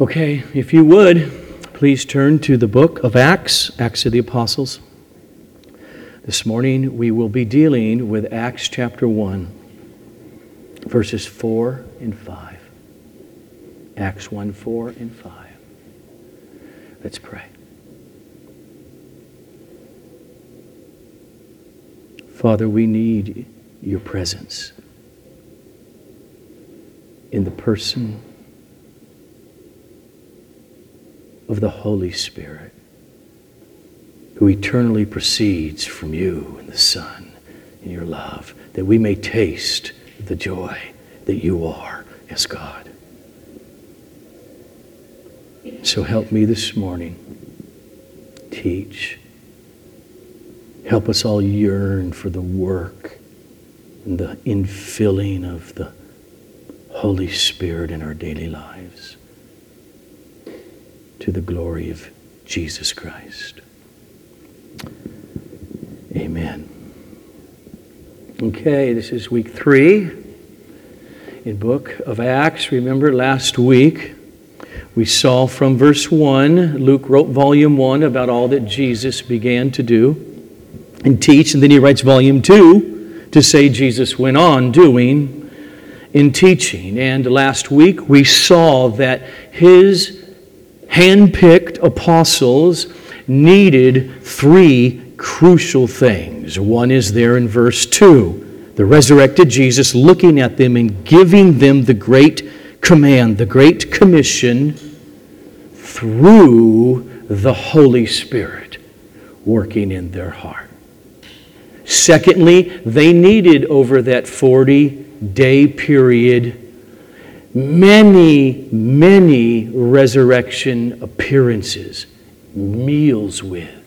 Okay, if you would, please turn to the book of Acts, Acts of the Apostles. This morning we will be dealing with Acts chapter 1, verses 4 and 5. Acts 1 4 and 5. Let's pray. Father, we need your presence in the person of the Holy Spirit, who eternally proceeds from you and the Son in your love, that we may taste the joy that you are as God. So help me this morning. Teach. Help us all yearn for the work and the infilling of the Holy Spirit in our daily lives to the glory of Jesus Christ. Amen. Okay, this is week three in book of Acts. Remember last week we saw from verse 1, Luke wrote volume 1 about all that Jesus began to do and teach, and then he writes volume 2 to say Jesus went on doing in teaching. And last week we saw that his hand-picked apostles needed three crucial things. One is there in verse 2 the resurrected Jesus looking at them and giving them the great command, the great commission through the Holy Spirit working in their heart. Secondly, they needed over that 40 day period many, many resurrection appearances, meals with,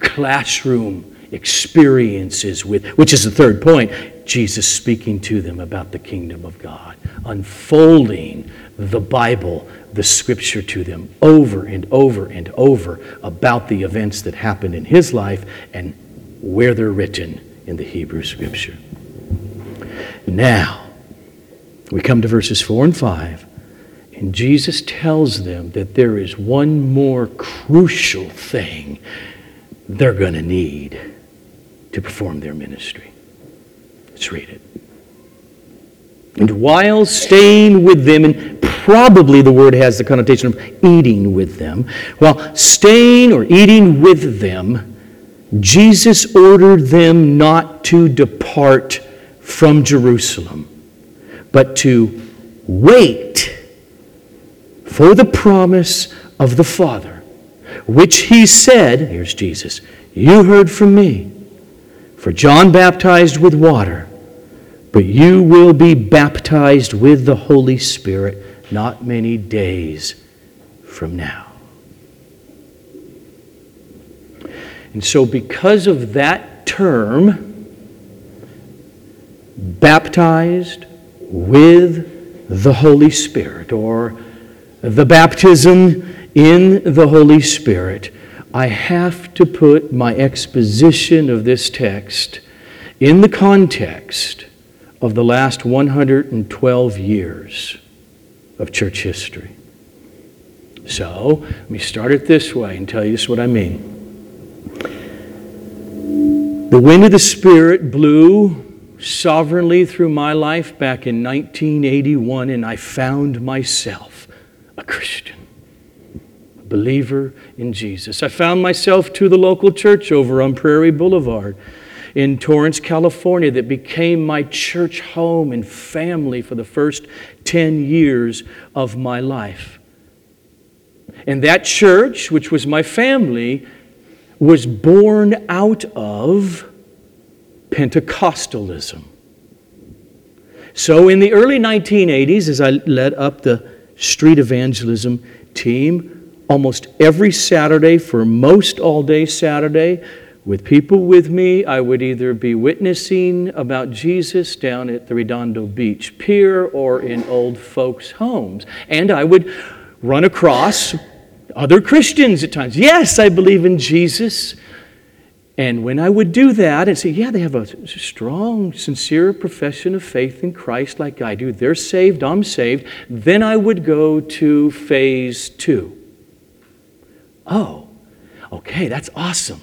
classroom experiences with, which is the third point. Jesus speaking to them about the kingdom of God, unfolding the Bible, the scripture to them over and over and over about the events that happened in his life and where they're written in the Hebrew scripture. Now, we come to verses 4 and 5, and Jesus tells them that there is one more crucial thing they're going to need to perform their ministry. Let's read it. And while staying with them, and probably the word has the connotation of eating with them, while staying or eating with them, Jesus ordered them not to depart from Jerusalem but to wait for the promise of the Father, which he said, here's Jesus, you heard from me. For John baptized with water, but you will be baptized with the Holy Spirit not many days from now. And so, because of that term, baptized with the Holy Spirit or the baptism in the Holy Spirit, I have to put my exposition of this text in the context of the last 112 years of church history. So, let me start it this way and tell you this what I mean. The wind of the Spirit blew sovereignly through my life back in 1981, and I found myself a Christian, a believer in Jesus. I found myself to the local church over on Prairie Boulevard in Torrance, California, that became my church home and family for the first 10 years of my life. And that church, which was my family, was born out of Pentecostalism. So, in the early 1980s, as I led up the street evangelism team, almost every Saturday, for most all day Saturday, with people with me, I would either be witnessing about Jesus down at the Redondo Beach Pier or in old folks' homes. And I would run across other Christians at times. Yes, I believe in Jesus. And when I would do that and say, yeah, they have a strong, sincere profession of faith in Christ like I do, they're saved, I'm saved, then I would go to phase two. Oh, okay, that's awesome.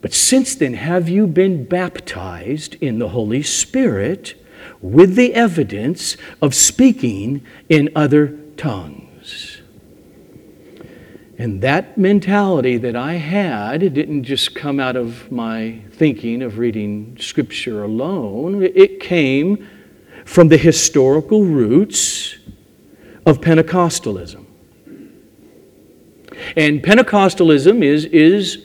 But since then, have you been baptized in the Holy Spirit with the evidence of speaking in other tongues? And that mentality that I had didn't just come out of my thinking of reading Scripture alone, it came from the historical roots of Pentecostalism. And Pentecostalism is, is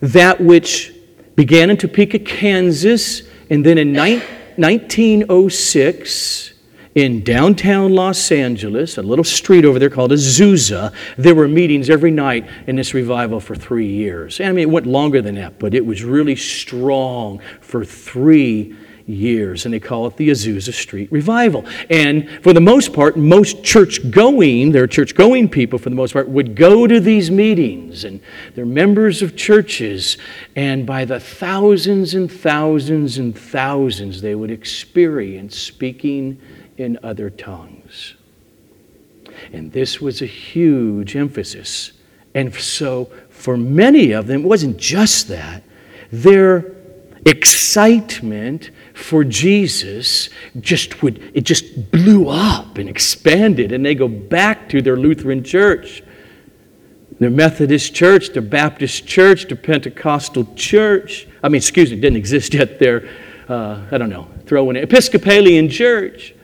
that which began in Topeka, Kansas, and then in 1906 in downtown Los Angeles, a little street over there called Azusa, there were meetings every night in this revival for three years. I mean, it went longer than that, but it was really strong for three years, and they call it the Azusa Street Revival. And for the most part, most church going, their church going people for the most part, would go to these meetings, and they're members of churches, and by the thousands and thousands and thousands, they would experience speaking in other tongues. And this was a huge emphasis. And so, for many of them, it wasn't just that. Their excitement for Jesus just would, it just blew up and expanded, and they go back to their Lutheran church, their Methodist church, their Baptist church, their Pentecostal church. I mean, excuse me, didn't exist yet their, uh, I don't know, throw in Episcopalian church.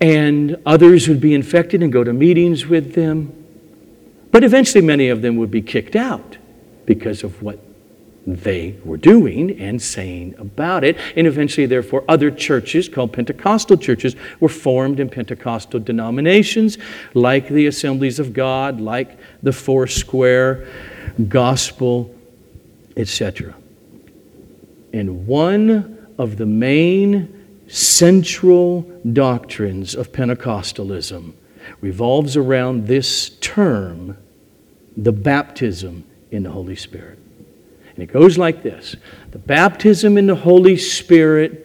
And others would be infected and go to meetings with them. But eventually, many of them would be kicked out because of what they were doing and saying about it. And eventually, therefore, other churches called Pentecostal churches were formed in Pentecostal denominations, like the Assemblies of God, like the Foursquare Gospel, etc. And one of the main central doctrines of Pentecostalism revolves around this term, the baptism in the Holy Spirit. And it goes like this The baptism in the Holy Spirit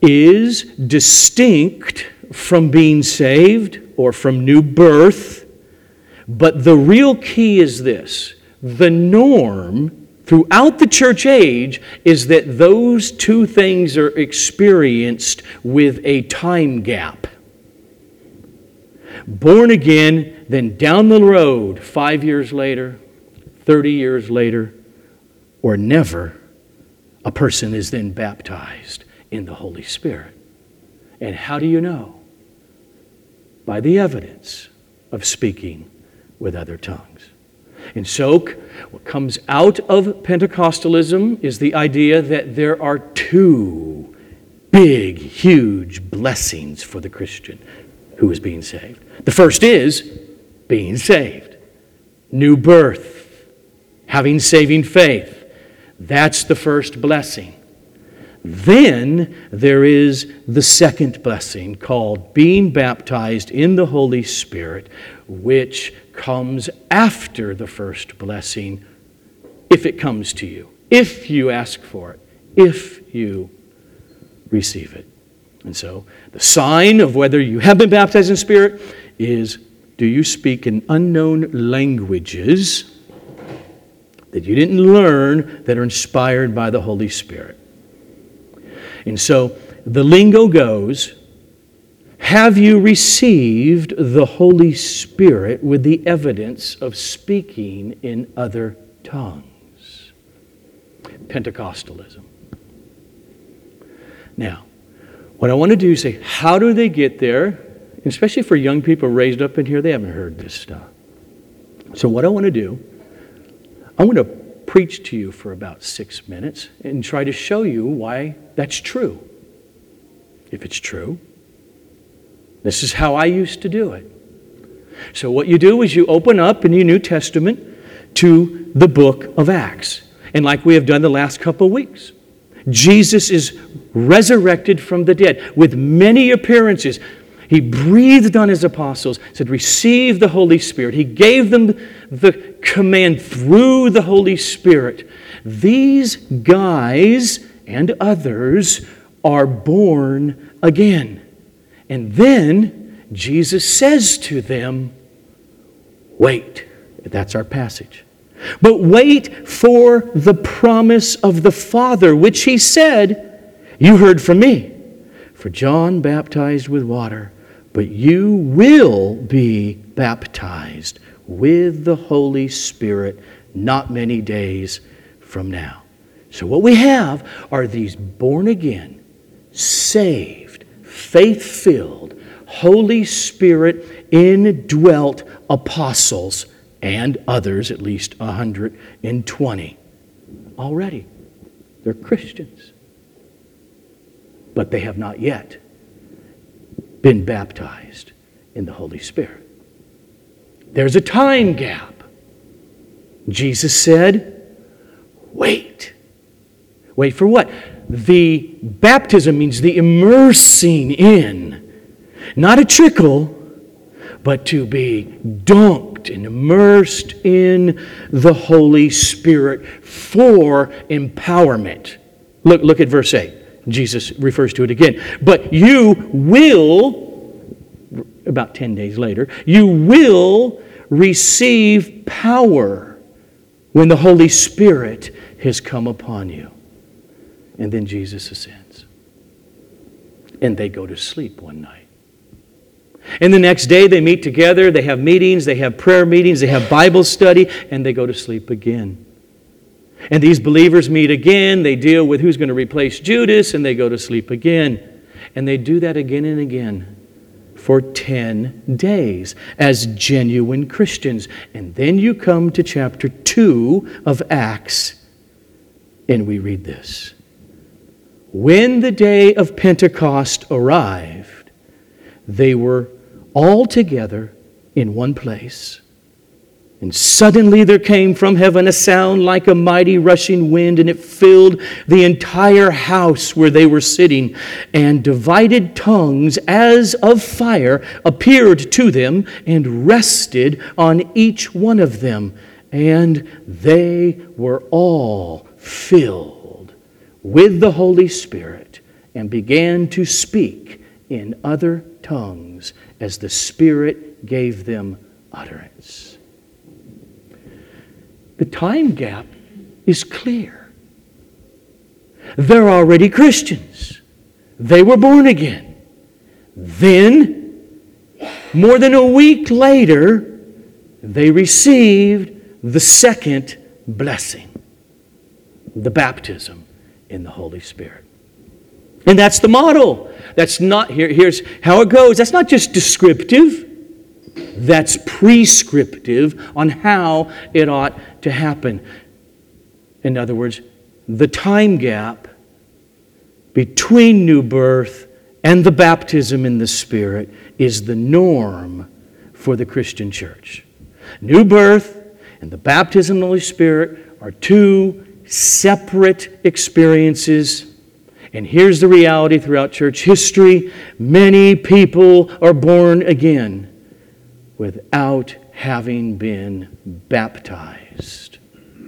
is distinct from being saved or from new birth, but the real key is this the norm throughout the church age is that those two things are experienced with a time gap. Born again, then down the road, five years later, 30 years later, or never, a person is then baptized in the Holy Spirit. And how do you know? By the evidence of speaking with other tongues. And so, what comes out of Pentecostalism is the idea that there are two big, huge blessings for the Christian who is being saved. The first is being saved, new birth, having saving faith. That's the first blessing. Then there is the second blessing called being baptized in the Holy Spirit, which comes after the first blessing if it comes to you, if you ask for it, if you receive it. And so the sign of whether you have been baptized in Spirit is do you speak in unknown languages? that you didn't learn that are inspired by the Holy Spirit. And so the lingo goes Have you received the Holy Spirit with the evidence of speaking in other tongues? Pentecostalism. Now, what I want to do is say, how do they get there? Especially for young people raised up in here, they haven't heard this stuff. So, what I want to do I want to preach to you for about six minutes and try to show you why that's true. If it's true, this is how I used to do it. So, what you do is you open up in your New Testament to the book of Acts. And like we have done the last couple of weeks, Jesus is resurrected from the dead with many appearances. He breathed on his apostles, said, Receive the Holy Spirit. He gave them the command through the Holy Spirit. These guys and others are born again. And then Jesus says to them, Wait. That's our passage. But wait for the promise of the Father, which he said, You heard from me. For John baptized with water, but you will be baptized with the Holy Spirit not many days from now. So, what we have are these born again, saved, faith filled, Holy Spirit indwelt apostles and others, at least 120 already. They're Christians. But they have not yet been baptized in the Holy Spirit. There's a time gap. Jesus said, wait. Wait for what? The baptism means the immersing in, not a trickle, but to be dunked and immersed in the Holy Spirit for empowerment. Look, look at verse 8. Jesus refers to it again. But you will, about 10 days later, you will receive power when the Holy Spirit has come upon you. And then Jesus ascends. And they go to sleep one night. And the next day they meet together, they have meetings, they have prayer meetings, they have Bible study, and they go to sleep again. And these believers meet again, they deal with who's going to replace Judas, and they go to sleep again. And they do that again and again for 10 days as genuine Christians. And then you come to chapter 2 of Acts, and we read this. When the day of Pentecost arrived, they were all together in one place. And suddenly there came from heaven a sound like a mighty rushing wind, and it filled the entire house where they were sitting. And divided tongues as of fire appeared to them and rested on each one of them. And they were all filled with the Holy Spirit and began to speak in other tongues as the Spirit gave them utterance. The time gap is clear. They're already Christians, they were born again. Then, more than a week later, they received the second blessing the baptism in the Holy Spirit. And that's the model. That's not, here, here's how it goes. That's not just descriptive, that's prescriptive on how it ought to happen. In other words, the time gap between new birth and the baptism in the Spirit is the norm for the Christian church. New birth and the baptism in the Holy Spirit are two separate experiences and here's the reality throughout church history many people are born again without having been baptized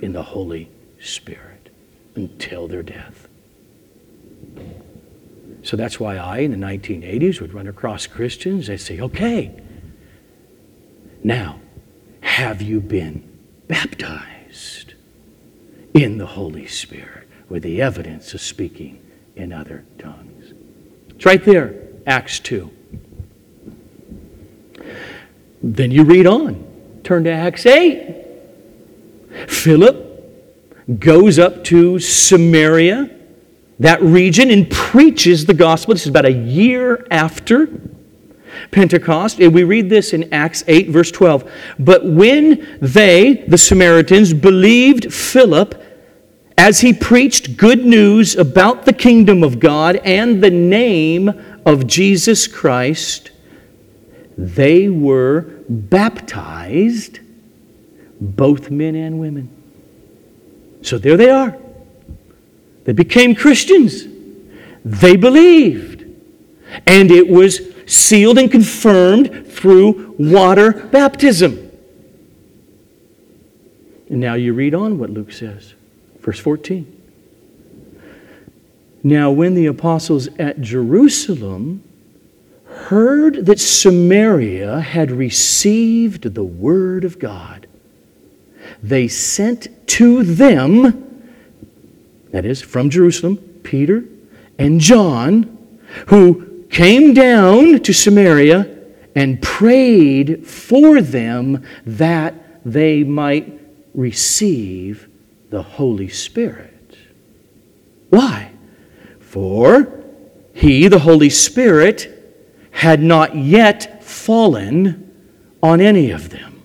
in the Holy Spirit until their death. So that's why I, in the 1980s, would run across Christians. They'd say, okay, now, have you been baptized in the Holy Spirit with the evidence of speaking in other tongues. It's right there, Acts 2. Then you read on. Turn to Acts 8. Philip goes up to Samaria, that region, and preaches the gospel. This is about a year after Pentecost. And we read this in Acts 8, verse 12. But when they, the Samaritans, believed Philip, as he preached good news about the kingdom of God and the name of Jesus Christ, they were baptized, both men and women. So there they are. They became Christians. They believed. And it was sealed and confirmed through water baptism. And now you read on what Luke says. Verse 14. Now, when the apostles at Jerusalem heard that Samaria had received the word of God, they sent to them, that is, from Jerusalem, Peter and John, who came down to Samaria and prayed for them that they might receive the Holy Spirit. Why? For he, the Holy Spirit, had not yet fallen on any of them,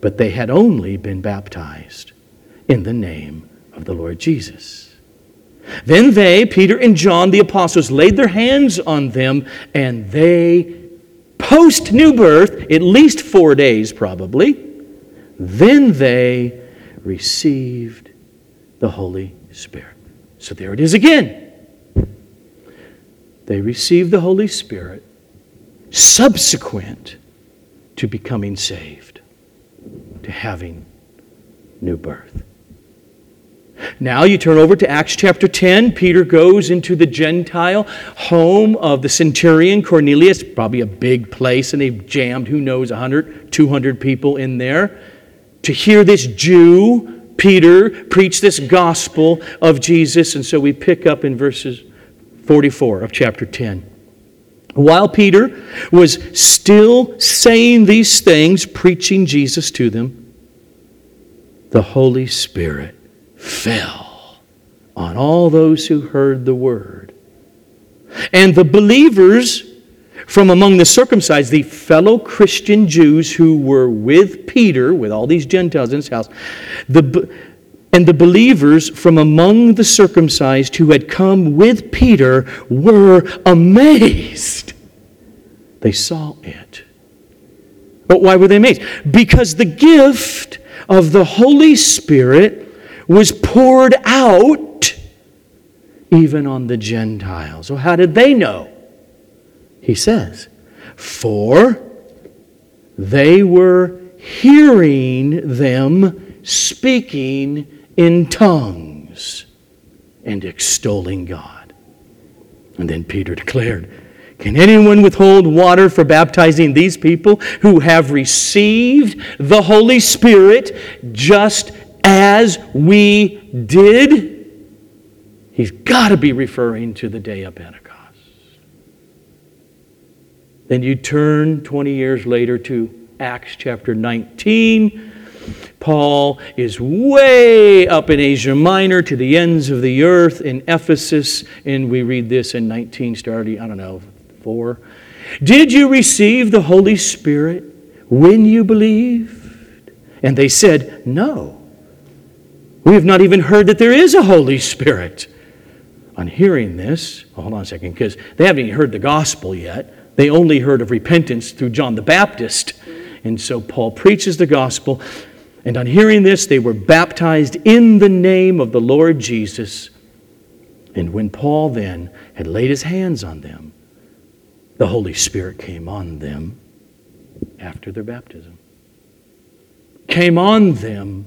but they had only been baptized in the name of the Lord Jesus. Then they, Peter and John, the apostles, laid their hands on them, and they, post new birth, at least four days probably, then they received the Holy Spirit. So there it is again. They received the Holy Spirit subsequent to becoming saved, to having new birth. Now you turn over to Acts chapter 10. Peter goes into the Gentile home of the centurion Cornelius, probably a big place, and they've jammed, who knows, 100, 200 people in there to hear this Jew, Peter, preach this gospel of Jesus. And so we pick up in verses 44 of chapter 10. While Peter was still saying these things, preaching Jesus to them, the Holy Spirit fell on all those who heard the word. And the believers from among the circumcised, the fellow Christian Jews who were with Peter, with all these Gentiles in his house, the, and the believers from among the circumcised who had come with Peter were amazed. They saw it. But why were they amazed? Because the gift of the Holy Spirit was poured out even on the Gentiles. So, how did they know? he says, For they were hearing them speaking in tongues and extolling God. And then Peter declared, Can anyone withhold water for baptizing these people who have received the Holy Spirit just as we did? He's got to be referring to the day of Pentecost. Then you turn 20 years later to Acts chapter 19. Paul is way up in Asia Minor to the ends of the earth in Ephesus, and we read this in 19, starting, I don't know, 4. Did you receive the Holy Spirit when you believed? And they said, No. We have not even heard that there is a Holy Spirit. On hearing this, hold on a second, because they haven't even heard the gospel yet. They only heard of repentance through John the Baptist. And so Paul preaches the gospel. And on hearing this, they were baptized in the name of the Lord Jesus. And when Paul then had laid his hands on them, the Holy Spirit came on them after their baptism. Came on them,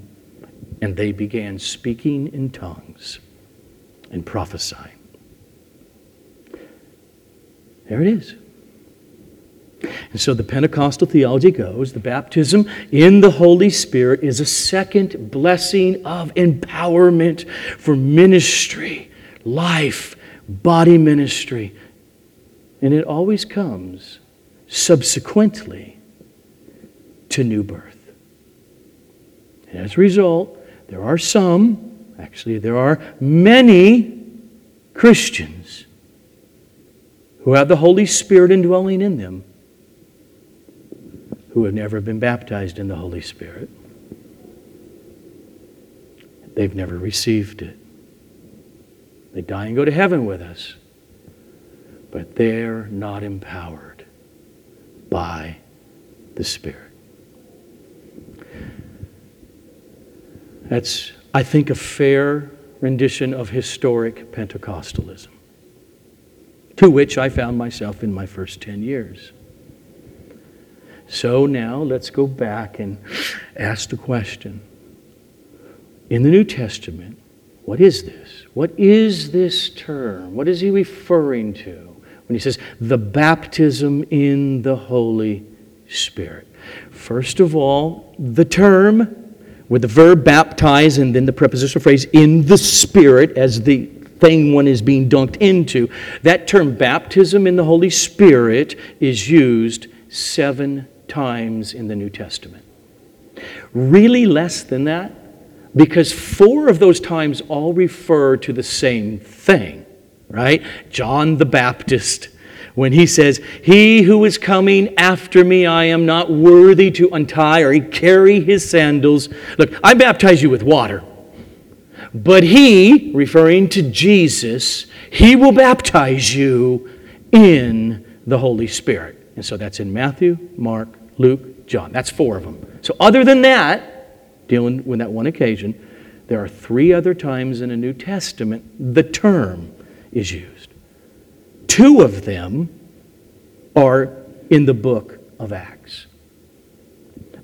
and they began speaking in tongues and prophesying. There it is. And so the Pentecostal theology goes the baptism in the Holy Spirit is a second blessing of empowerment for ministry, life, body ministry. And it always comes subsequently to new birth. And as a result, there are some, actually, there are many Christians who have the Holy Spirit indwelling in them who have never been baptized in the Holy Spirit. They've never received it. They die and go to heaven with us, but they're not empowered by the Spirit. That's, I think, a fair rendition of historic Pentecostalism to which I found myself in my first 10 years. So now let's go back and ask the question. In the New Testament, what is this? What is this term? What is he referring to when he says the baptism in the Holy Spirit? First of all, the term with the verb baptize and then the prepositional phrase in the Spirit as the thing one is being dunked into. That term baptism in the Holy Spirit is used seven times in the New Testament. Really less than that? Because four of those times all refer to the same thing, right? John the Baptist when he says, He who is coming after me, I am not worthy to untie or carry his sandals. Look, I baptize you with water. But he, referring to Jesus, he will baptize you in the Holy Spirit. And so that's in Matthew, Mark, Luke, John. That's four of them. So, other than that, dealing with that one occasion, there are three other times in the New Testament the term is used. Two of them are in the book of Acts.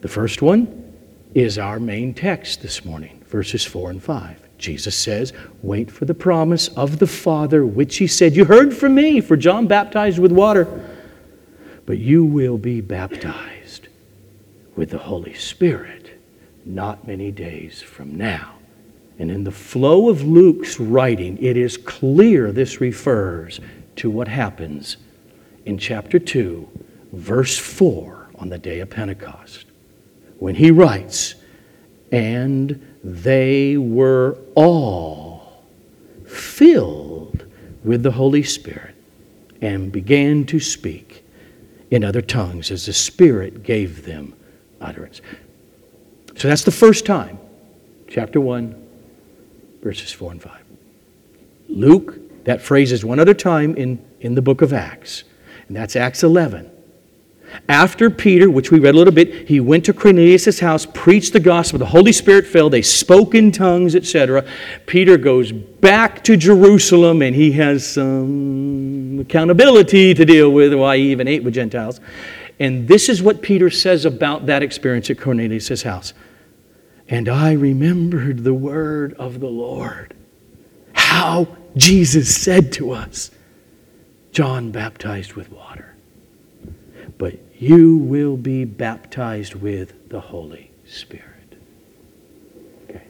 The first one is our main text this morning, verses 4 and 5. Jesus says, Wait for the promise of the Father, which he said, You heard from me, for John baptized with water, but you will be baptized with the Holy Spirit not many days from now. And in the flow of Luke's writing, it is clear this refers to what happens in chapter 2, verse 4 on the day of Pentecost, when he writes, And they were all filled with the Holy Spirit and began to speak in other tongues as the Spirit gave them utterance. So that's the first time, chapter 1, verses 4 and 5. Luke that phrase is one other time in, in the book of Acts, and that's Acts 11. After Peter, which we read a little bit, he went to Cornelius' house, preached the gospel, the Holy Spirit fell, they spoke in tongues, etc. Peter goes back to Jerusalem and he has some accountability to deal with, why he even ate with Gentiles. And this is what Peter says about that experience at Cornelius' house. And I remembered the word of the Lord. How Jesus said to us, John baptized with water, but you will be baptized with the Holy Spirit. Okay.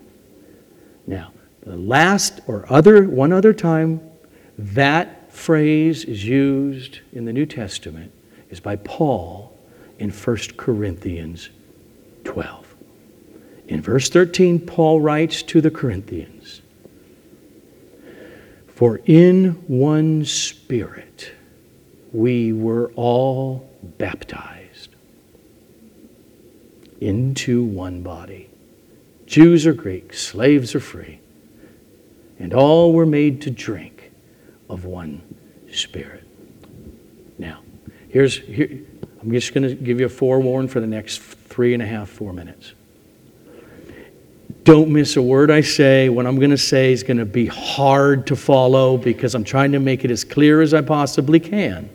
Now, the last or other one other time that phrase is used in the New Testament is by Paul in 1 Corinthians 12. In verse 13, Paul writes to the Corinthians for in one Spirit we were all baptized into one body. Jews or Greeks, slaves or free, and all were made to drink of one Spirit. Now, here's here, I'm just going to give you a forewarn for the next three and a half, four minutes. Don't miss a word I say. What I'm going to say is going to be hard to follow because I'm trying to make it as clear as I possibly can.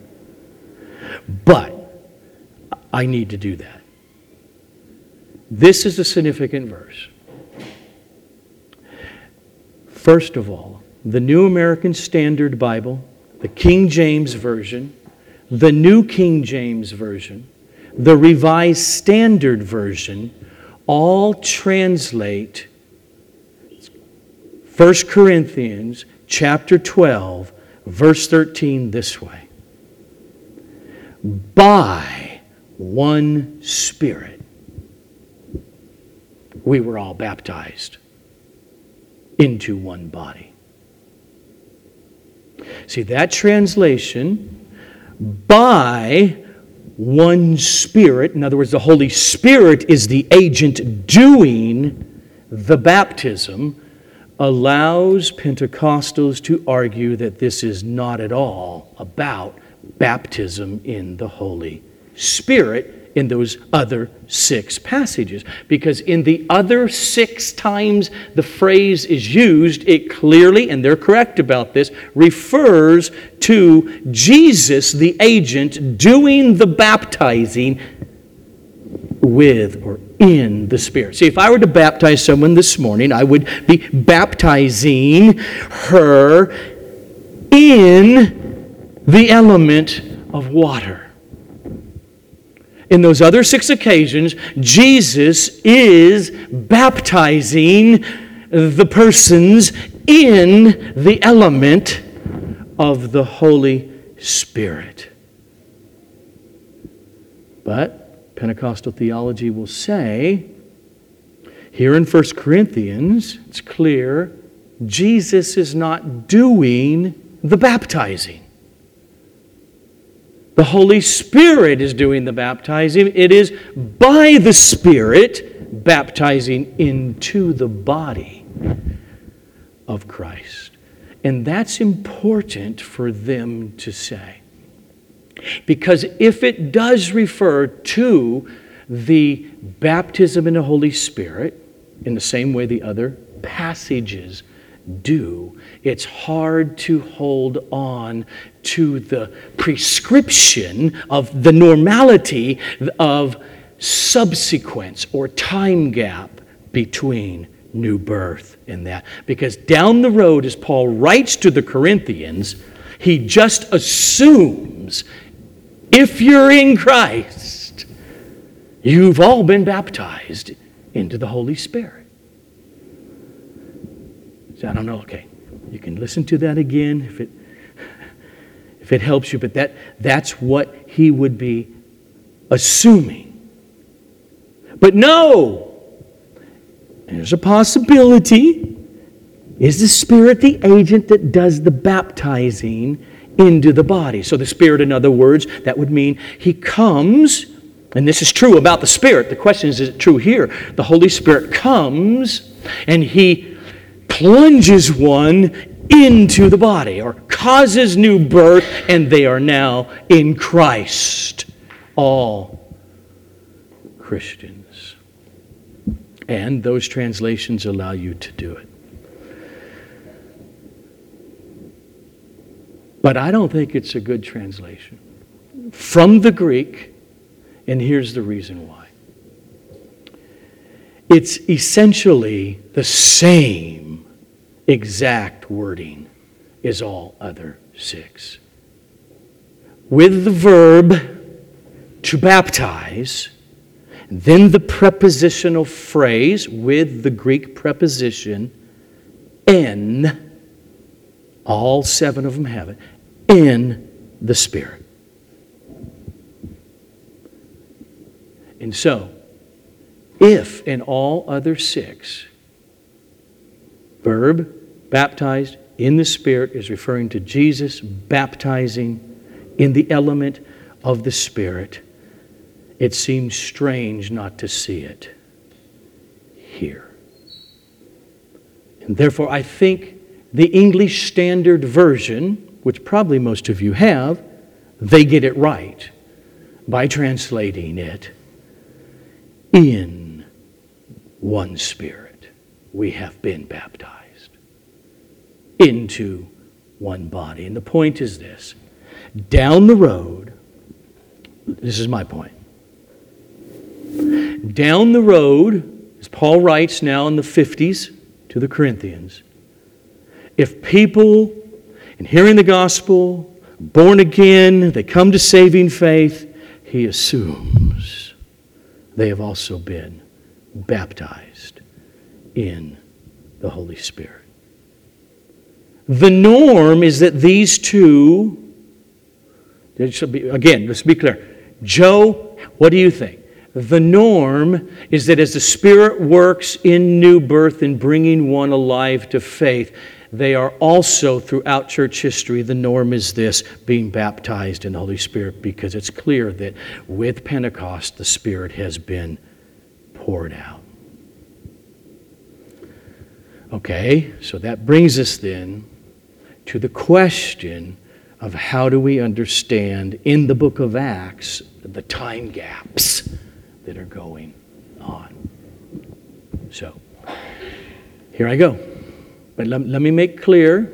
But I need to do that. This is a significant verse. First of all, the New American Standard Bible, the King James Version, the New King James Version, the Revised Standard Version, all translate 1 Corinthians chapter 12 verse 13 this way. By one spirit we were all baptized into one body. See that translation by one Spirit. In other words, the Holy Spirit is the agent doing the baptism, allows Pentecostals to argue that this is not at all about baptism in the Holy Spirit in those other six passages. Because in the other six times the phrase is used, it clearly, and they're correct about this, refers to Jesus, the agent, doing the baptizing with or in the Spirit. See, if I were to baptize someone this morning, I would be baptizing her in the element of water. In those other six occasions, Jesus is baptizing the persons in the element of the Holy Spirit. But Pentecostal theology will say, here in 1 Corinthians, it's clear Jesus is not doing the baptizing. The Holy Spirit is doing the baptizing. It is by the Spirit baptizing into the body of Christ. And that's important for them to say. Because if it does refer to the baptism in the Holy Spirit, in the same way the other passages do, it's hard to hold on to the prescription of the normality of subsequence or time gap between new birth and that. Because down the road, as Paul writes to the Corinthians, he just assumes if you're in Christ, you've all been baptized into the Holy Spirit. So I don't know, okay. You can listen to that again if it it helps you, but that that's what he would be assuming. But no, there's a possibility. Is the Spirit the agent that does the baptizing into the body? So, the Spirit, in other words, that would mean He comes, and this is true about the Spirit. The question is, is it true here? The Holy Spirit comes and He plunges one into the body or causes new birth, and they are now in Christ. All Christians. And those translations allow you to do it. But I don't think it's a good translation. From the Greek, and here's the reason why it's essentially the same exact wording is all other six. With the verb to baptize, then the prepositional phrase with the Greek preposition in, all seven of them have it, in the Spirit. And so, if in all other six, verb, baptized in the Spirit is referring to Jesus baptizing in the element of the Spirit, it seems strange not to see it here. And therefore, I think the English Standard Version, which probably most of you have, they get it right by translating it in one Spirit. We have been baptized into one body. And the point is this down the road, this is my point. Down the road, as Paul writes now in the 50s to the Corinthians, if people, in hearing the gospel, born again, they come to saving faith, he assumes they have also been baptized in the Holy Spirit. The norm is that these two, be, again, let's be clear. Joe, what do you think? The norm is that as the Spirit works in new birth and bringing one alive to faith, they are also throughout church history, the norm is this being baptized in the Holy Spirit because it's clear that with Pentecost, the Spirit has been poured out. Okay, so that brings us then to the question of how do we understand in the book of Acts the time gaps that are going on. So, here I go. But let, let me make clear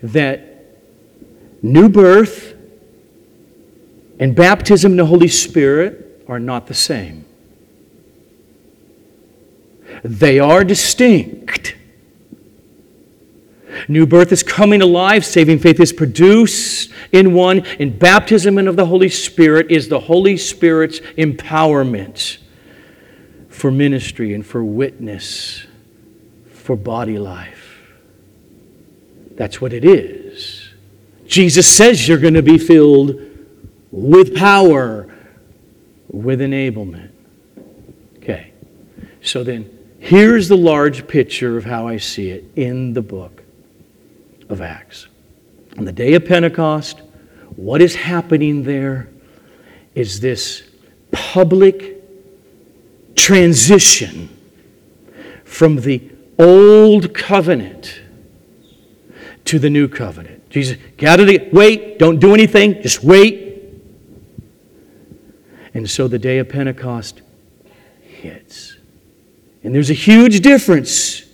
that new birth and baptism in the Holy Spirit are not the same. They are distinct. New birth is coming alive. Saving faith is produced in one. And baptism and of the Holy Spirit is the Holy Spirit's empowerment for ministry and for witness, for body life. That's what it is. Jesus says you're going to be filled with power, with enablement. Okay. So then, here's the large picture of how I see it in the book of Acts. On the day of Pentecost, what is happening there is this public transition from the old covenant to the new covenant. Jesus, gather the wait, don't do anything, just wait. And so the day of Pentecost hits. And there's a huge difference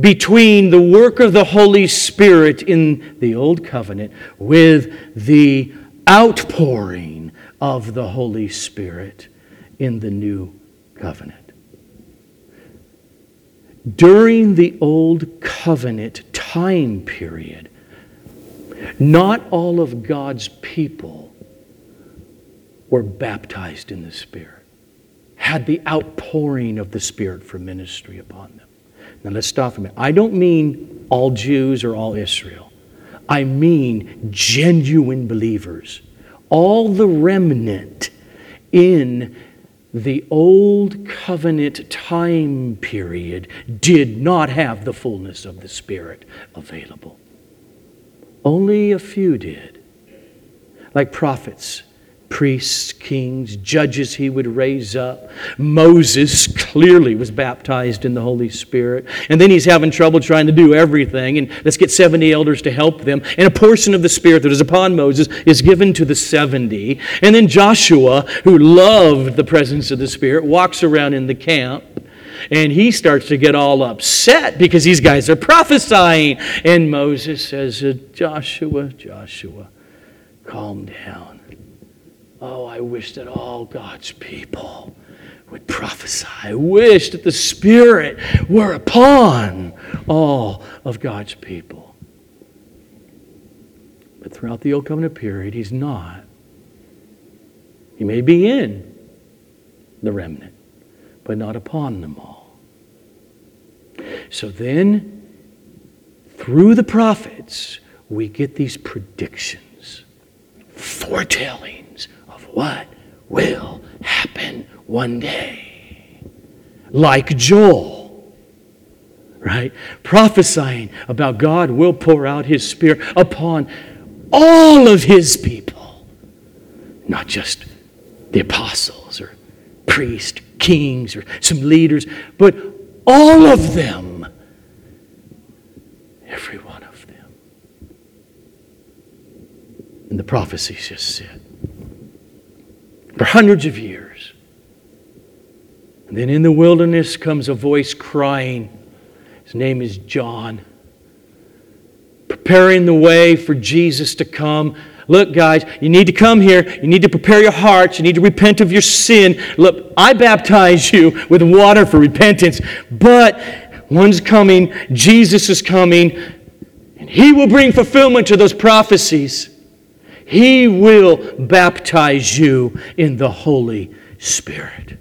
between the work of the Holy Spirit in the Old Covenant with the outpouring of the Holy Spirit in the New Covenant. During the Old Covenant time period, not all of God's people were baptized in the Spirit, had the outpouring of the Spirit for ministry upon them. Now let's stop a minute. I don't mean all Jews or all Israel. I mean genuine believers. All the remnant in the old covenant time period did not have the fullness of the Spirit available. Only a few did. Like prophets priests, kings, judges he would raise up. Moses clearly was baptized in the Holy Spirit. And then he's having trouble trying to do everything. And let's get 70 elders to help them. And a portion of the Spirit that is upon Moses is given to the 70. And then Joshua, who loved the presence of the Spirit, walks around in the camp. And he starts to get all upset because these guys are prophesying. And Moses says, uh, Joshua, Joshua, calm down Oh, I wish that all God's people would prophesy. I wish that the Spirit were upon all of God's people. But throughout the Old Covenant period, He's not. He may be in the remnant, but not upon them all. So then, through the prophets, we get these predictions, foretelling what will happen one day. Like Joel, right? Prophesying about God will pour out his Spirit upon all of his people, not just the apostles or priests, kings, or some leaders, but all of them. Every one of them. And the prophecies just said for hundreds of years. And then in the wilderness comes a voice crying. His name is John, preparing the way for Jesus to come. Look, guys, you need to come here. You need to prepare your hearts. You need to repent of your sin. Look, I baptize you with water for repentance, but one's coming. Jesus is coming, and he will bring fulfillment to those prophecies. He will baptize you in the Holy Spirit.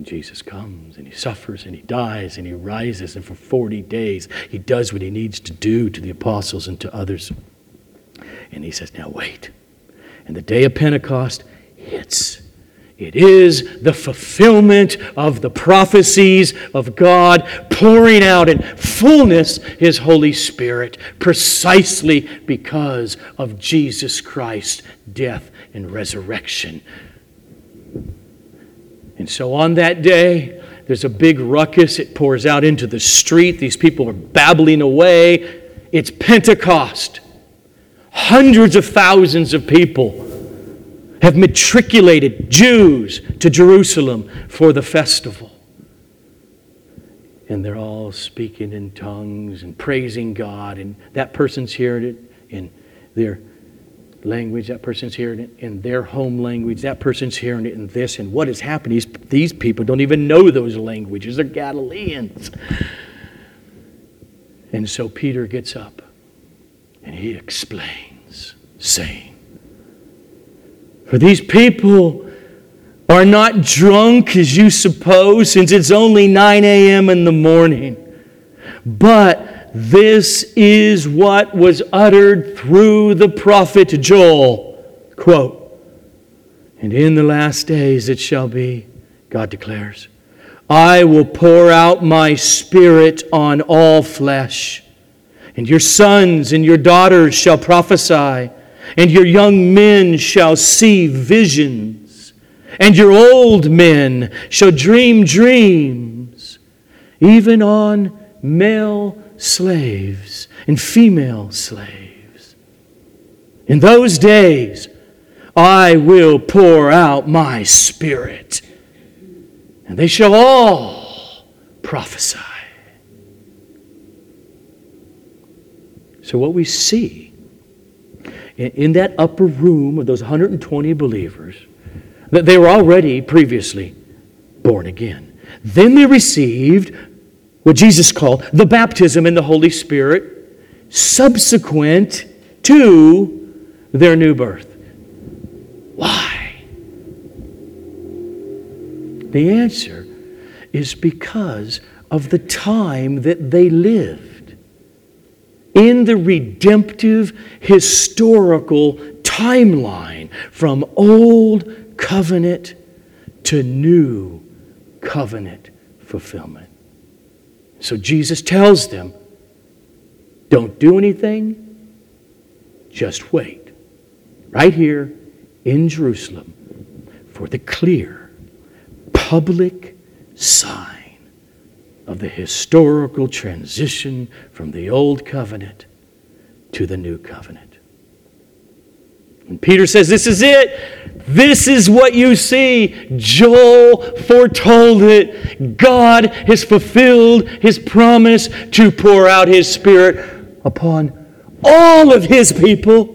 Jesus comes and he suffers and he dies and he rises, and for 40 days he does what he needs to do to the apostles and to others. And he says, Now wait. And the day of Pentecost hits. It is the fulfillment of the prophecies of God pouring out in fullness His Holy Spirit precisely because of Jesus Christ's death and resurrection. And so on that day, there's a big ruckus. It pours out into the street. These people are babbling away it's Pentecost. Hundreds of thousands of people have matriculated Jews to Jerusalem for the festival. And they're all speaking in tongues and praising God, and that person's hearing it in their language, that person's hearing it in their home language, that person's hearing it in this. And what has happened is these people don't even know those languages, they're Galileans. And so Peter gets up and he explains, saying, For these people are not drunk as you suppose, since it's only 9 a.m. in the morning, but this is what was uttered through the prophet Joel. Quote, And in the last days it shall be, God declares, I will pour out my spirit on all flesh, and your sons and your daughters shall prophesy, and your young men shall see visions, and your old men shall dream dreams, even on male slaves and female slaves. In those days, I will pour out my spirit, and they shall all prophesy. So, what we see in that upper room of those 120 believers, that they were already previously born again. Then they received what Jesus called the baptism in the Holy Spirit subsequent to their new birth. Why? The answer is because of the time that they lived in the redemptive historical timeline from old covenant to new covenant fulfillment. So Jesus tells them, don't do anything, just wait. Right here in Jerusalem for the clear public sign of the historical transition from the old covenant to the new covenant. And Peter says, This is it. This is what you see. Joel foretold it. God has fulfilled his promise to pour out his Spirit upon all of his people,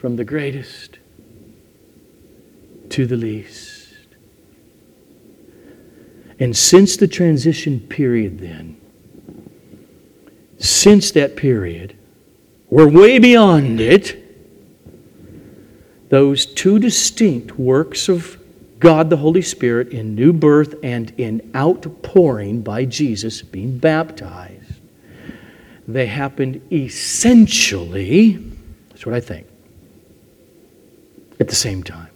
from the greatest to the least. And since the transition period, then, since that period, we're way beyond it those two distinct works of God the Holy Spirit in new birth and in outpouring by Jesus, being baptized, they happened essentially, that's what I think, at the same time.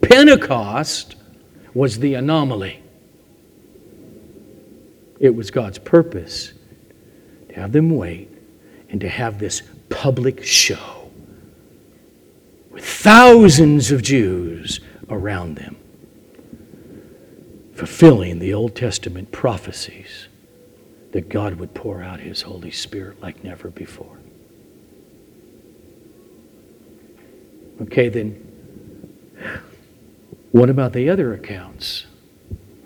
Pentecost was the anomaly. It was God's purpose to have them wait and to have this public show with thousands of Jews around them, fulfilling the Old Testament prophecies that God would pour out His Holy Spirit like never before. Okay, then, what about the other accounts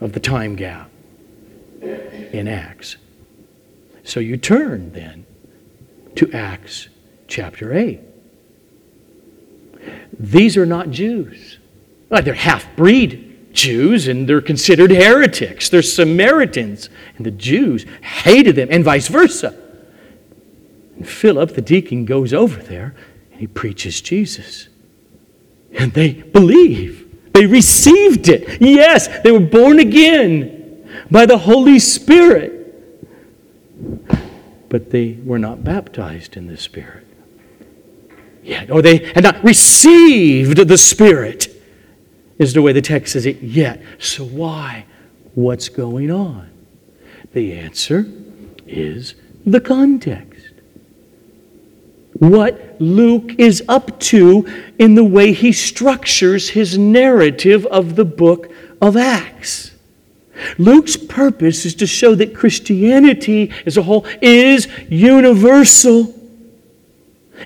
of the time gap in Acts? So you turn then to Acts chapter 8. These are not Jews. Uh, they're half breed Jews and they're considered heretics. They're Samaritans. And the Jews hated them, and vice versa. And Philip, the deacon, goes over there and he preaches Jesus. And they believe. They received it. Yes, they were born again by the Holy Spirit. But they were not baptized in the Spirit yet, or they had not received the Spirit, is the way the text says it yet. So why? What's going on? The answer is the context. What Luke is up to in the way he structures his narrative of the book of Acts. Luke's purpose is to show that Christianity as a whole is universal.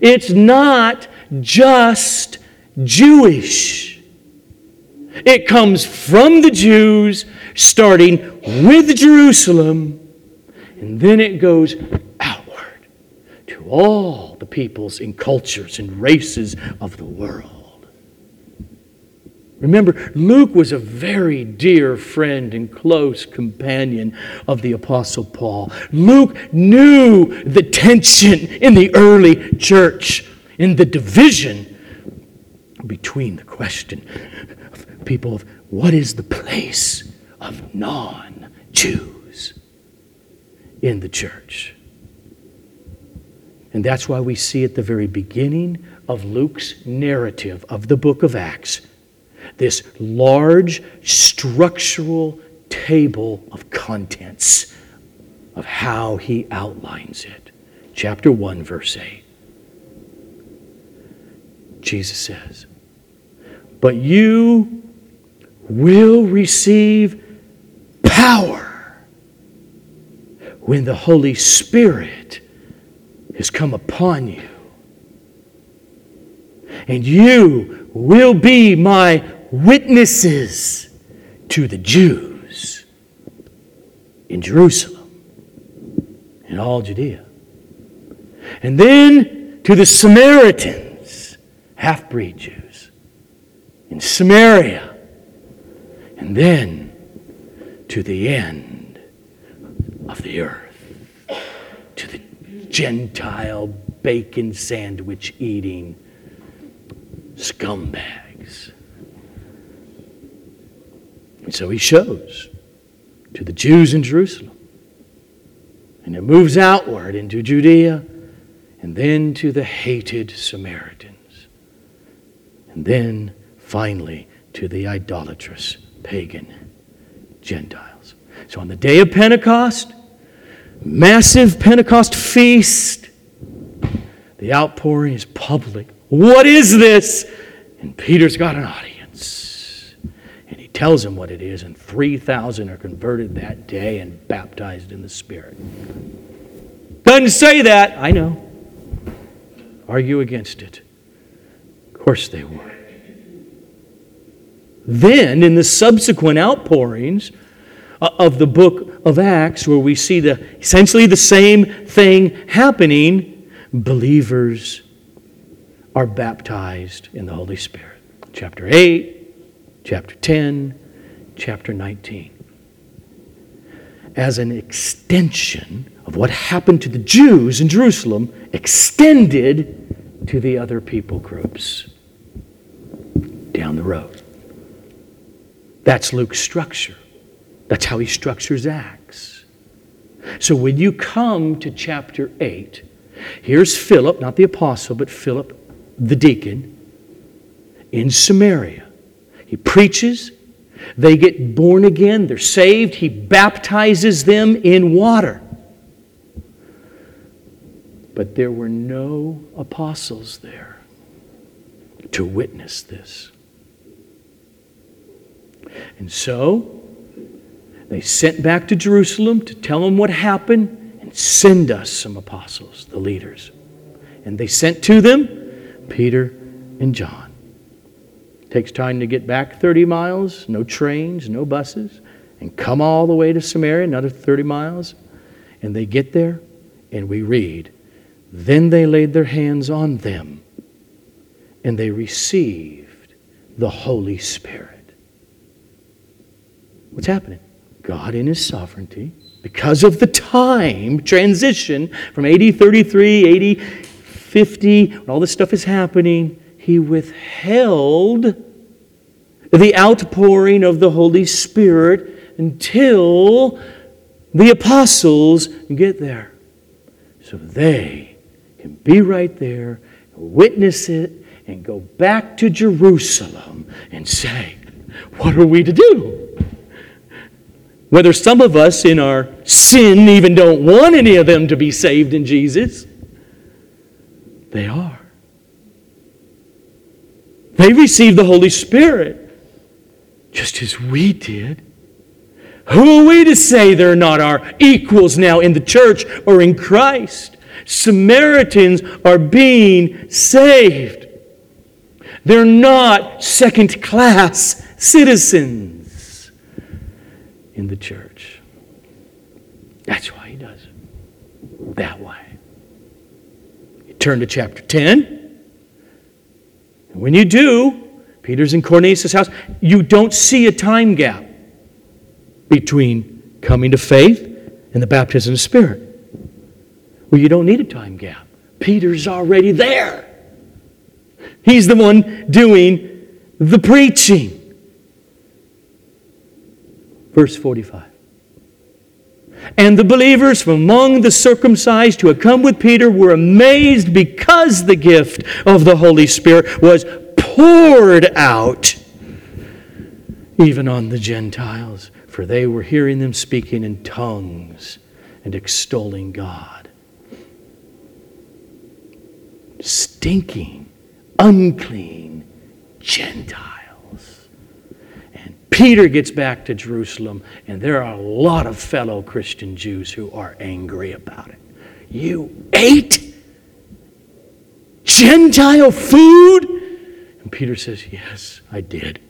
It's not just Jewish. It comes from the Jews, starting with Jerusalem, and then it goes all the peoples and cultures and races of the world. Remember, Luke was a very dear friend and close companion of the Apostle Paul. Luke knew the tension in the early church, in the division between the question of people of what is the place of non Jews in the church. And that's why we see at the very beginning of Luke's narrative of the book of Acts this large structural table of contents of how he outlines it. Chapter 1, verse 8. Jesus says, But you will receive power when the Holy Spirit has come upon you. And you will be my witnesses to the Jews in Jerusalem, in all Judea, and then to the Samaritans, half breed Jews, in Samaria, and then to the end of the earth, Gentile bacon sandwich eating scumbags. And so he shows to the Jews in Jerusalem. And it moves outward into Judea and then to the hated Samaritans. And then finally to the idolatrous pagan Gentiles. So on the day of Pentecost, massive Pentecost feast, the outpouring is public. What is this? And Peter's got an audience And he tells him what it is, and 3,000 are converted that day and baptized in the Spirit. Doesn't say that. I know. Argue against it. Of course they were. Then, in the subsequent outpourings uh, of the book of Acts, where we see the, essentially the same thing happening, believers are baptized in the Holy Spirit. Chapter 8, chapter 10, chapter 19. As an extension of what happened to the Jews in Jerusalem, extended to the other people groups down the road. That's Luke's structure. That's how he structures Acts. So when you come to chapter 8, here's Philip, not the apostle, but Philip the deacon, in Samaria. He preaches, they get born again, they're saved, he baptizes them in water. But there were no apostles there to witness this. And so they sent back to Jerusalem to tell them what happened and send us some apostles, the leaders. And they sent to them Peter and John. It Takes time to get back 30 miles, no trains, no buses, and come all the way to Samaria, another 30 miles. And they get there, and we read, Then they laid their hands on them, and they received the Holy Spirit. What's happening? God, in His sovereignty, because of the time transition from AD 33, AD 50, when all this stuff is happening, he withheld the outpouring of the Holy Spirit until the apostles get there. So they can be right there, witness it, and go back to Jerusalem and say, What are we to do? Whether some of us in our sin even don't want any of them to be saved in Jesus, they are. They received the Holy Spirit just as we did. Who are we to say they're not our equals now in the church or in Christ? Samaritans are being saved. They're not second class citizens in the church. That's why he does it that way. You turn to chapter 10. And When you do, Peter's in Cornelius' house, you don't see a time gap between coming to faith and the baptism of the Spirit. Well, you don't need a time gap. Peter's already there. He's the one doing the preaching. Verse 45. And the believers from among the circumcised who had come with Peter were amazed because the gift of the Holy Spirit was poured out even on the Gentiles, for they were hearing them speaking in tongues and extolling God. Stinking, unclean Gentiles. Peter gets back to Jerusalem, and there are a lot of fellow Christian Jews who are angry about it. You ate Gentile food? And Peter says, Yes, I did.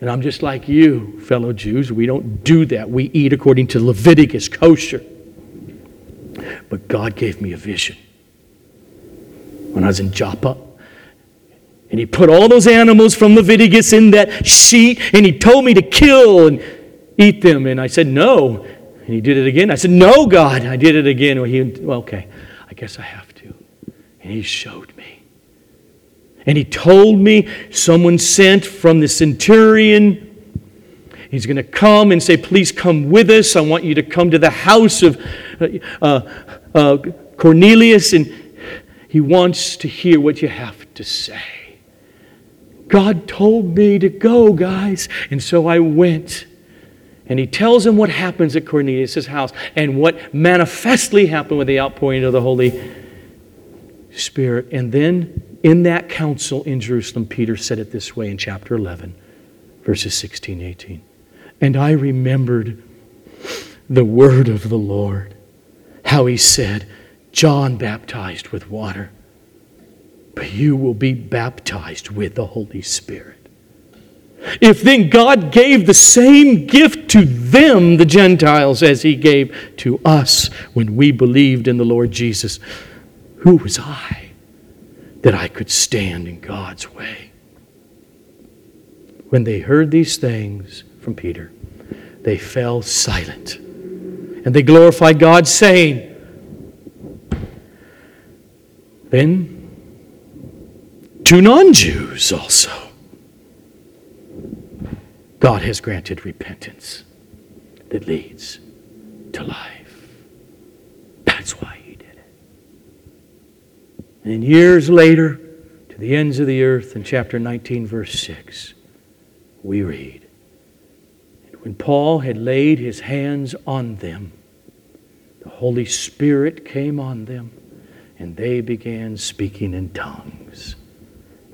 And I'm just like you, fellow Jews. We don't do that. We eat according to Leviticus kosher. But God gave me a vision when I was in Joppa. And he put all those animals from Leviticus in that sheet and he told me to kill and eat them. And I said, No. And he did it again. I said, No, God. I did it again. Well, he, well okay, I guess I have to. And he showed me. And he told me someone sent from the centurion. He's going to come and say, Please come with us. I want you to come to the house of uh, uh, Cornelius. And he wants to hear what you have to say. God told me to go, guys. And so I went. And he tells him what happens at Cornelius' house and what manifestly happened with the outpouring of the Holy Spirit. And then in that council in Jerusalem, Peter said it this way in chapter 11, verses 16 18. And I remembered the word of the Lord, how he said, John baptized with water, you will be baptized with the Holy Spirit. If then God gave the same gift to them, the Gentiles, as he gave to us when we believed in the Lord Jesus, who was I that I could stand in God's way? When they heard these things from Peter, they fell silent. And they glorified God, saying, Then to non Jews also, God has granted repentance that leads to life. That's why He did it. And years later, to the ends of the earth, in chapter 19, verse 6, we read when Paul had laid his hands on them, the Holy Spirit came on them, and they began speaking in tongues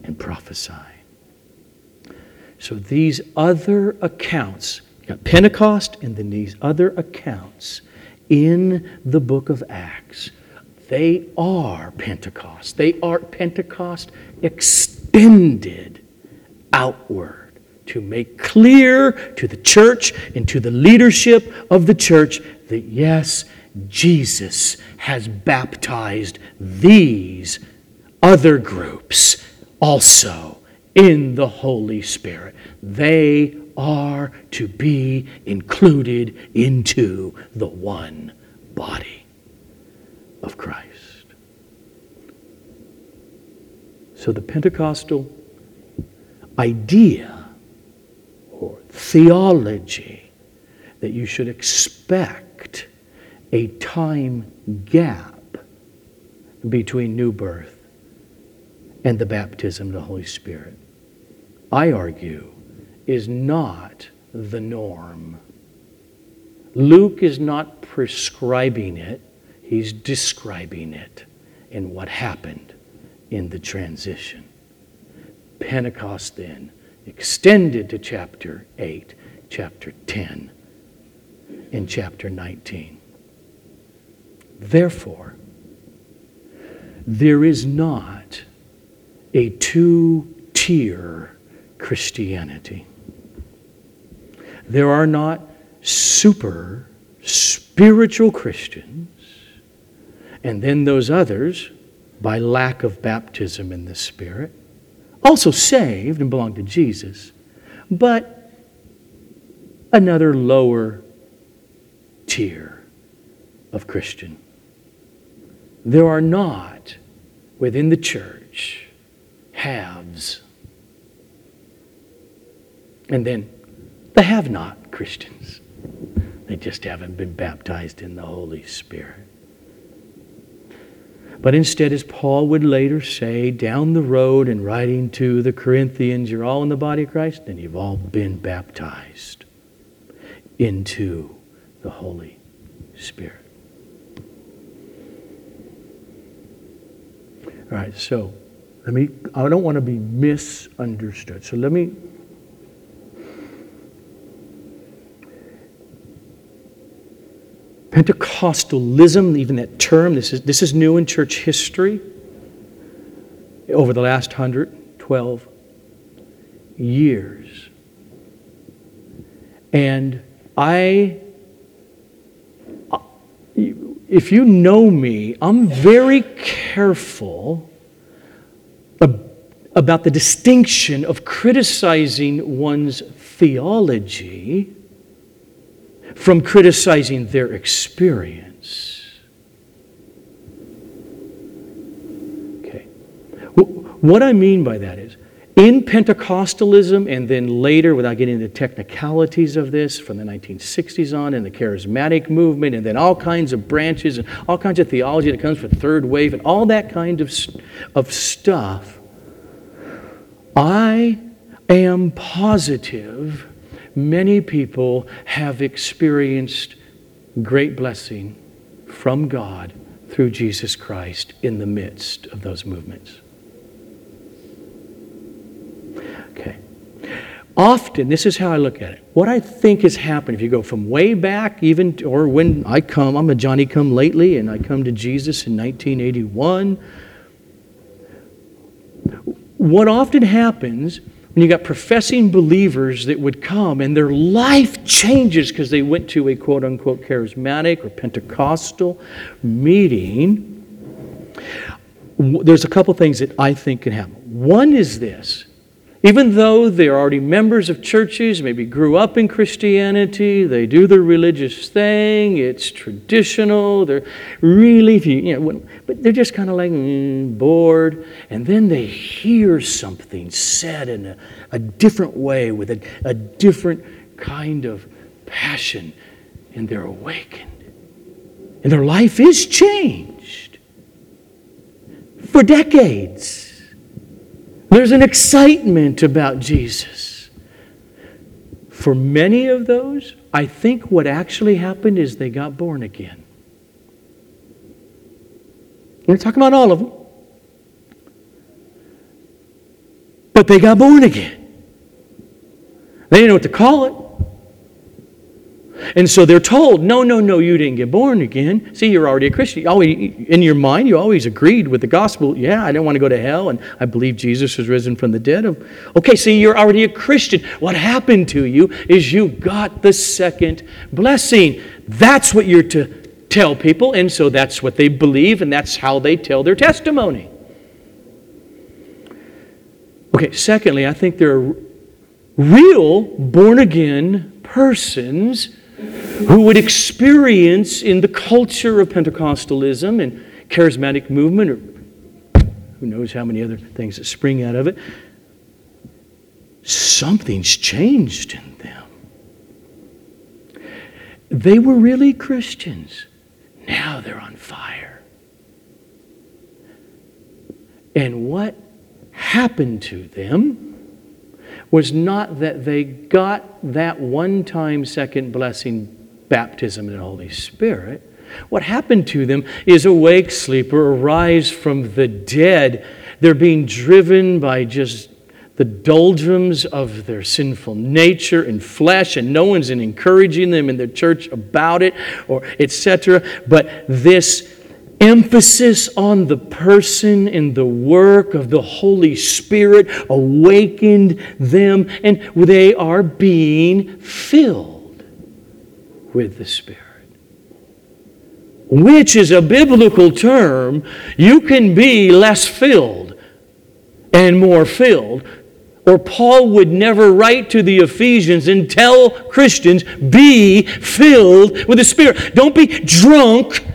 and prophesying. So these other accounts, you got Pentecost and then these other accounts in the book of Acts, they are Pentecost. They are Pentecost extended outward to make clear to the church and to the leadership of the church that yes, Jesus has baptized these other groups also in the Holy Spirit. They are to be included into the one body of Christ. So the Pentecostal idea or theology that you should expect a time gap between new birth and the baptism of the Holy Spirit, I argue, is not the norm. Luke is not prescribing it, he's describing it in what happened in the transition. Pentecost then extended to chapter 8, chapter 10, and chapter 19. Therefore, there is not a two tier Christianity. There are not super spiritual Christians, and then those others, by lack of baptism in the Spirit, also saved and belong to Jesus, but another lower tier of Christian. There are not within the church haves. And then the have not Christians. They just haven't been baptized in the Holy Spirit. But instead, as Paul would later say down the road in writing to the Corinthians, you're all in the body of Christ, and you've all been baptized into the Holy Spirit. All right, so let me, I don't want to be misunderstood. So let me Pentecostalism, even that term, this is, this is new in church history over the last 112 years. And I, if you know me, I'm very careful about the distinction of criticizing one's theology from criticizing their experience. Okay. What I mean by that is, in Pentecostalism, and then later, without getting into technicalities of this, from the 1960s on, and the charismatic movement, and then all kinds of branches and all kinds of theology that comes from third wave, and all that kind of, of stuff, I am positive many people have experienced great blessing from God through Jesus Christ in the midst of those movements. Okay. Often, this is how I look at it. What I think has happened, if you go from way back, even, or when I come, I'm a Johnny come lately, and I come to Jesus in 1981. What often happens when you got professing believers that would come and their life changes because they went to a quote unquote charismatic or Pentecostal meeting, there's a couple things that I think can happen. One is this even though they're already members of churches, maybe grew up in Christianity, they do their religious thing, it's traditional, they're really, you know, but they're just kind of like mm, bored. And then they hear something said in a, a different way with a, a different kind of passion, and they're awakened. And their life is changed for decades. There's an excitement about Jesus. For many of those, I think what actually happened is they got born again. We're talking about all of them. But they got born again. They didn't know what to call it. And so they're told, no, no, no, you didn't get born again. See, you're already a Christian. You always, in your mind, you always agreed with the gospel. Yeah, I don't want to go to hell, and I believe Jesus was risen from the dead. Oh, okay, see, you're already a Christian. What happened to you is you got the second blessing. That's what you're to tell people, and so that's what they believe, and that's how they tell their testimony. Okay, secondly, I think there are real born again persons who would experience in the culture of Pentecostalism and charismatic movement, or who knows how many other things that spring out of it, something's changed in them. They were really Christians. Now they're on fire. And what happened to them was not that they got that one time second blessing, baptism in the Holy Spirit. What happened to them is awake sleeper, arise from the dead. They're being driven by just the doldrums of their sinful nature and flesh, and no one's encouraging them in their church about it, or etc. But this emphasis on the person and the work of the Holy Spirit awakened them, and they are being filled with the Spirit. Which is a biblical term. You can be less filled and more filled or Paul would never write to the Ephesians and tell Christians, be filled with the Spirit. Don't be drunk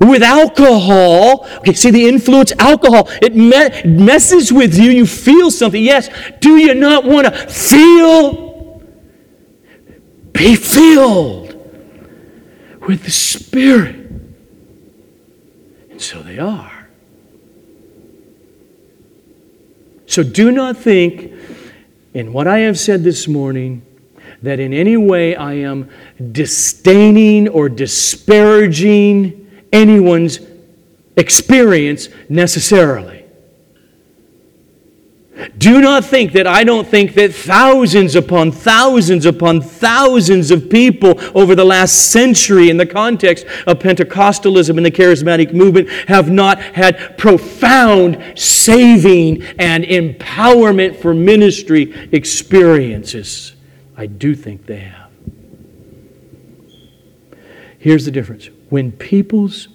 with alcohol. Okay, see the influence? Alcohol. It me- messes with you. You feel something. Yes. Do you not want to feel? Be filled with the Spirit. And so they are. So do not think, in what I have said this morning, that in any way I am disdaining or disparaging anyone's experience necessarily. Do not think that I don't think that thousands upon thousands upon thousands of people over the last century, in the context of Pentecostalism and the charismatic movement, have not had profound saving and empowerment for ministry experiences. I do think they have. Here's the difference when people's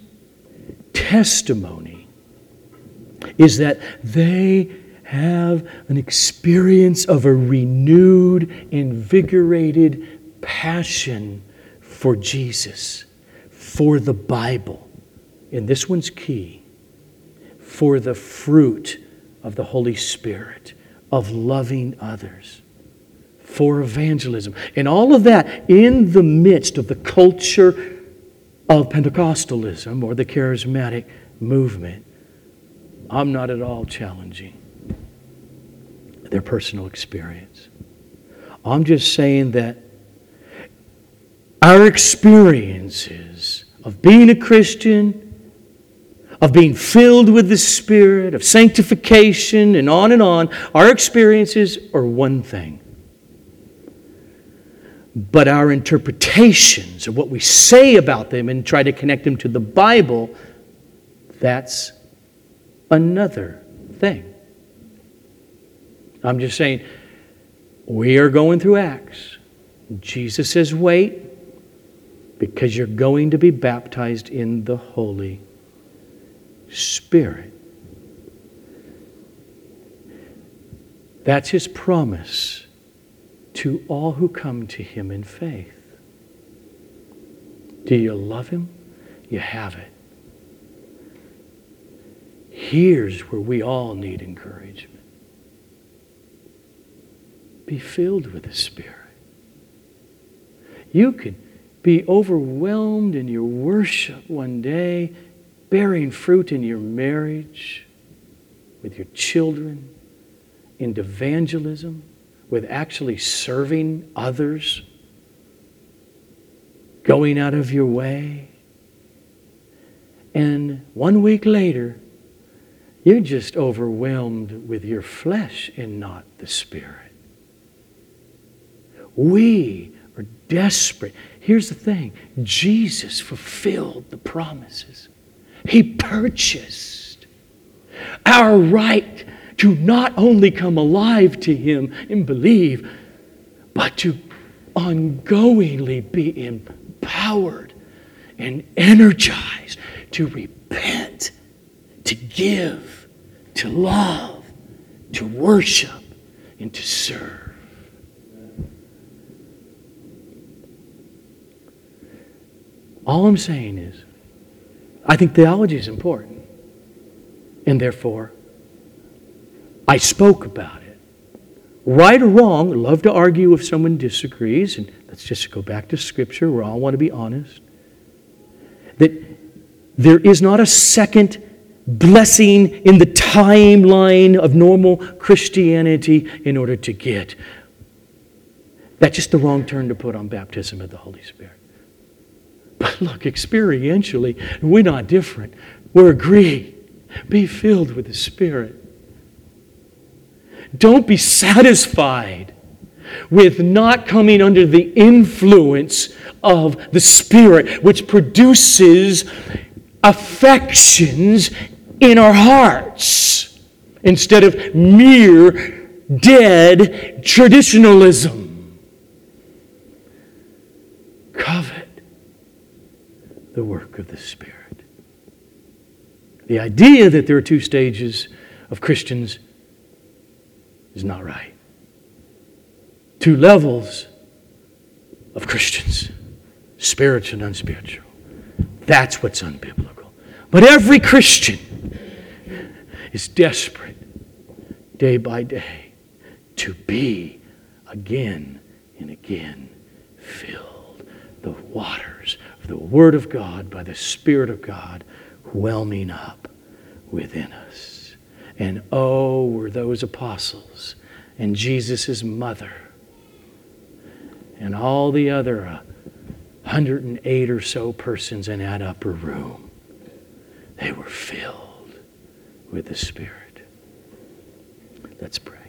testimony is that they have an experience of a renewed, invigorated passion for Jesus, for the Bible. And this one's key for the fruit of the Holy Spirit, of loving others, for evangelism. And all of that in the midst of the culture of Pentecostalism or the charismatic movement. I'm not at all challenging their personal experience. I'm just saying that our experiences of being a Christian, of being filled with the Spirit, of sanctification, and on and on, our experiences are one thing. But our interpretations of what we say about them and try to connect them to the Bible, that's another thing. I'm just saying, we are going through Acts. Jesus says, wait, because you're going to be baptized in the Holy Spirit. That's his promise to all who come to him in faith. Do you love him? You have it. Here's where we all need encouragement be filled with the Spirit. You could be overwhelmed in your worship one day, bearing fruit in your marriage, with your children, in evangelism, with actually serving others, going out of your way. And one week later, you're just overwhelmed with your flesh and not the Spirit. We are desperate. Here's the thing Jesus fulfilled the promises, He purchased our right to not only come alive to Him and believe, but to ongoingly be empowered and energized to repent, to give, to love, to worship, and to serve. All I'm saying is, I think theology is important. And therefore, I spoke about it. Right or wrong, love to argue if someone disagrees, and let's just go back to Scripture. We all want to be honest. That there is not a second blessing in the timeline of normal Christianity in order to get. That's just the wrong turn to put on baptism of the Holy Spirit. But look, experientially, we're not different. We're agreed. Be filled with the Spirit. Don't be satisfied with not coming under the influence of the Spirit, which produces affections in our hearts instead of mere dead traditionalism. Covet the work of the Spirit. The idea that there are two stages of Christians is not right. Two levels of Christians spiritual and unspiritual. That's what's unbiblical. But every Christian is desperate day by day to be again and again filled. The waters of the Word of God by the Spirit of God whelming up within us. And oh, were those apostles and Jesus' mother and all the other uh, 108 or so persons in that upper room. They were filled with the Spirit. Let's pray.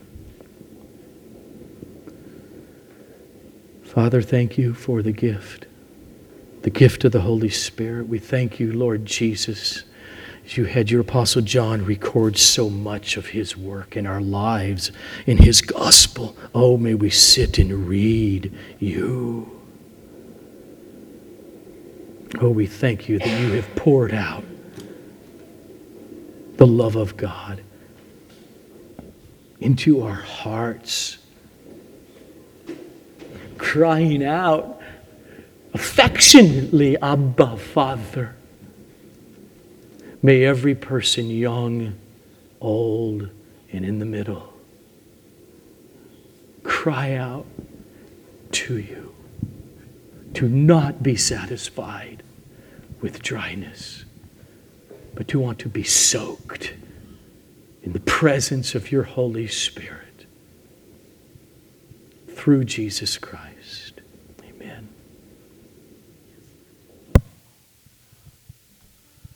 Father, thank you for the gift, the gift of the Holy Spirit. We thank you, Lord Jesus. You had your Apostle John record so much of his work in our lives, in his gospel. Oh, may we sit and read you. Oh, we thank you that you have poured out the love of God into our hearts, crying out affectionately, Abba, Father. May every person, young, old, and in the middle, cry out to you to not be satisfied with dryness, but to want to be soaked in the presence of your Holy Spirit through Jesus Christ.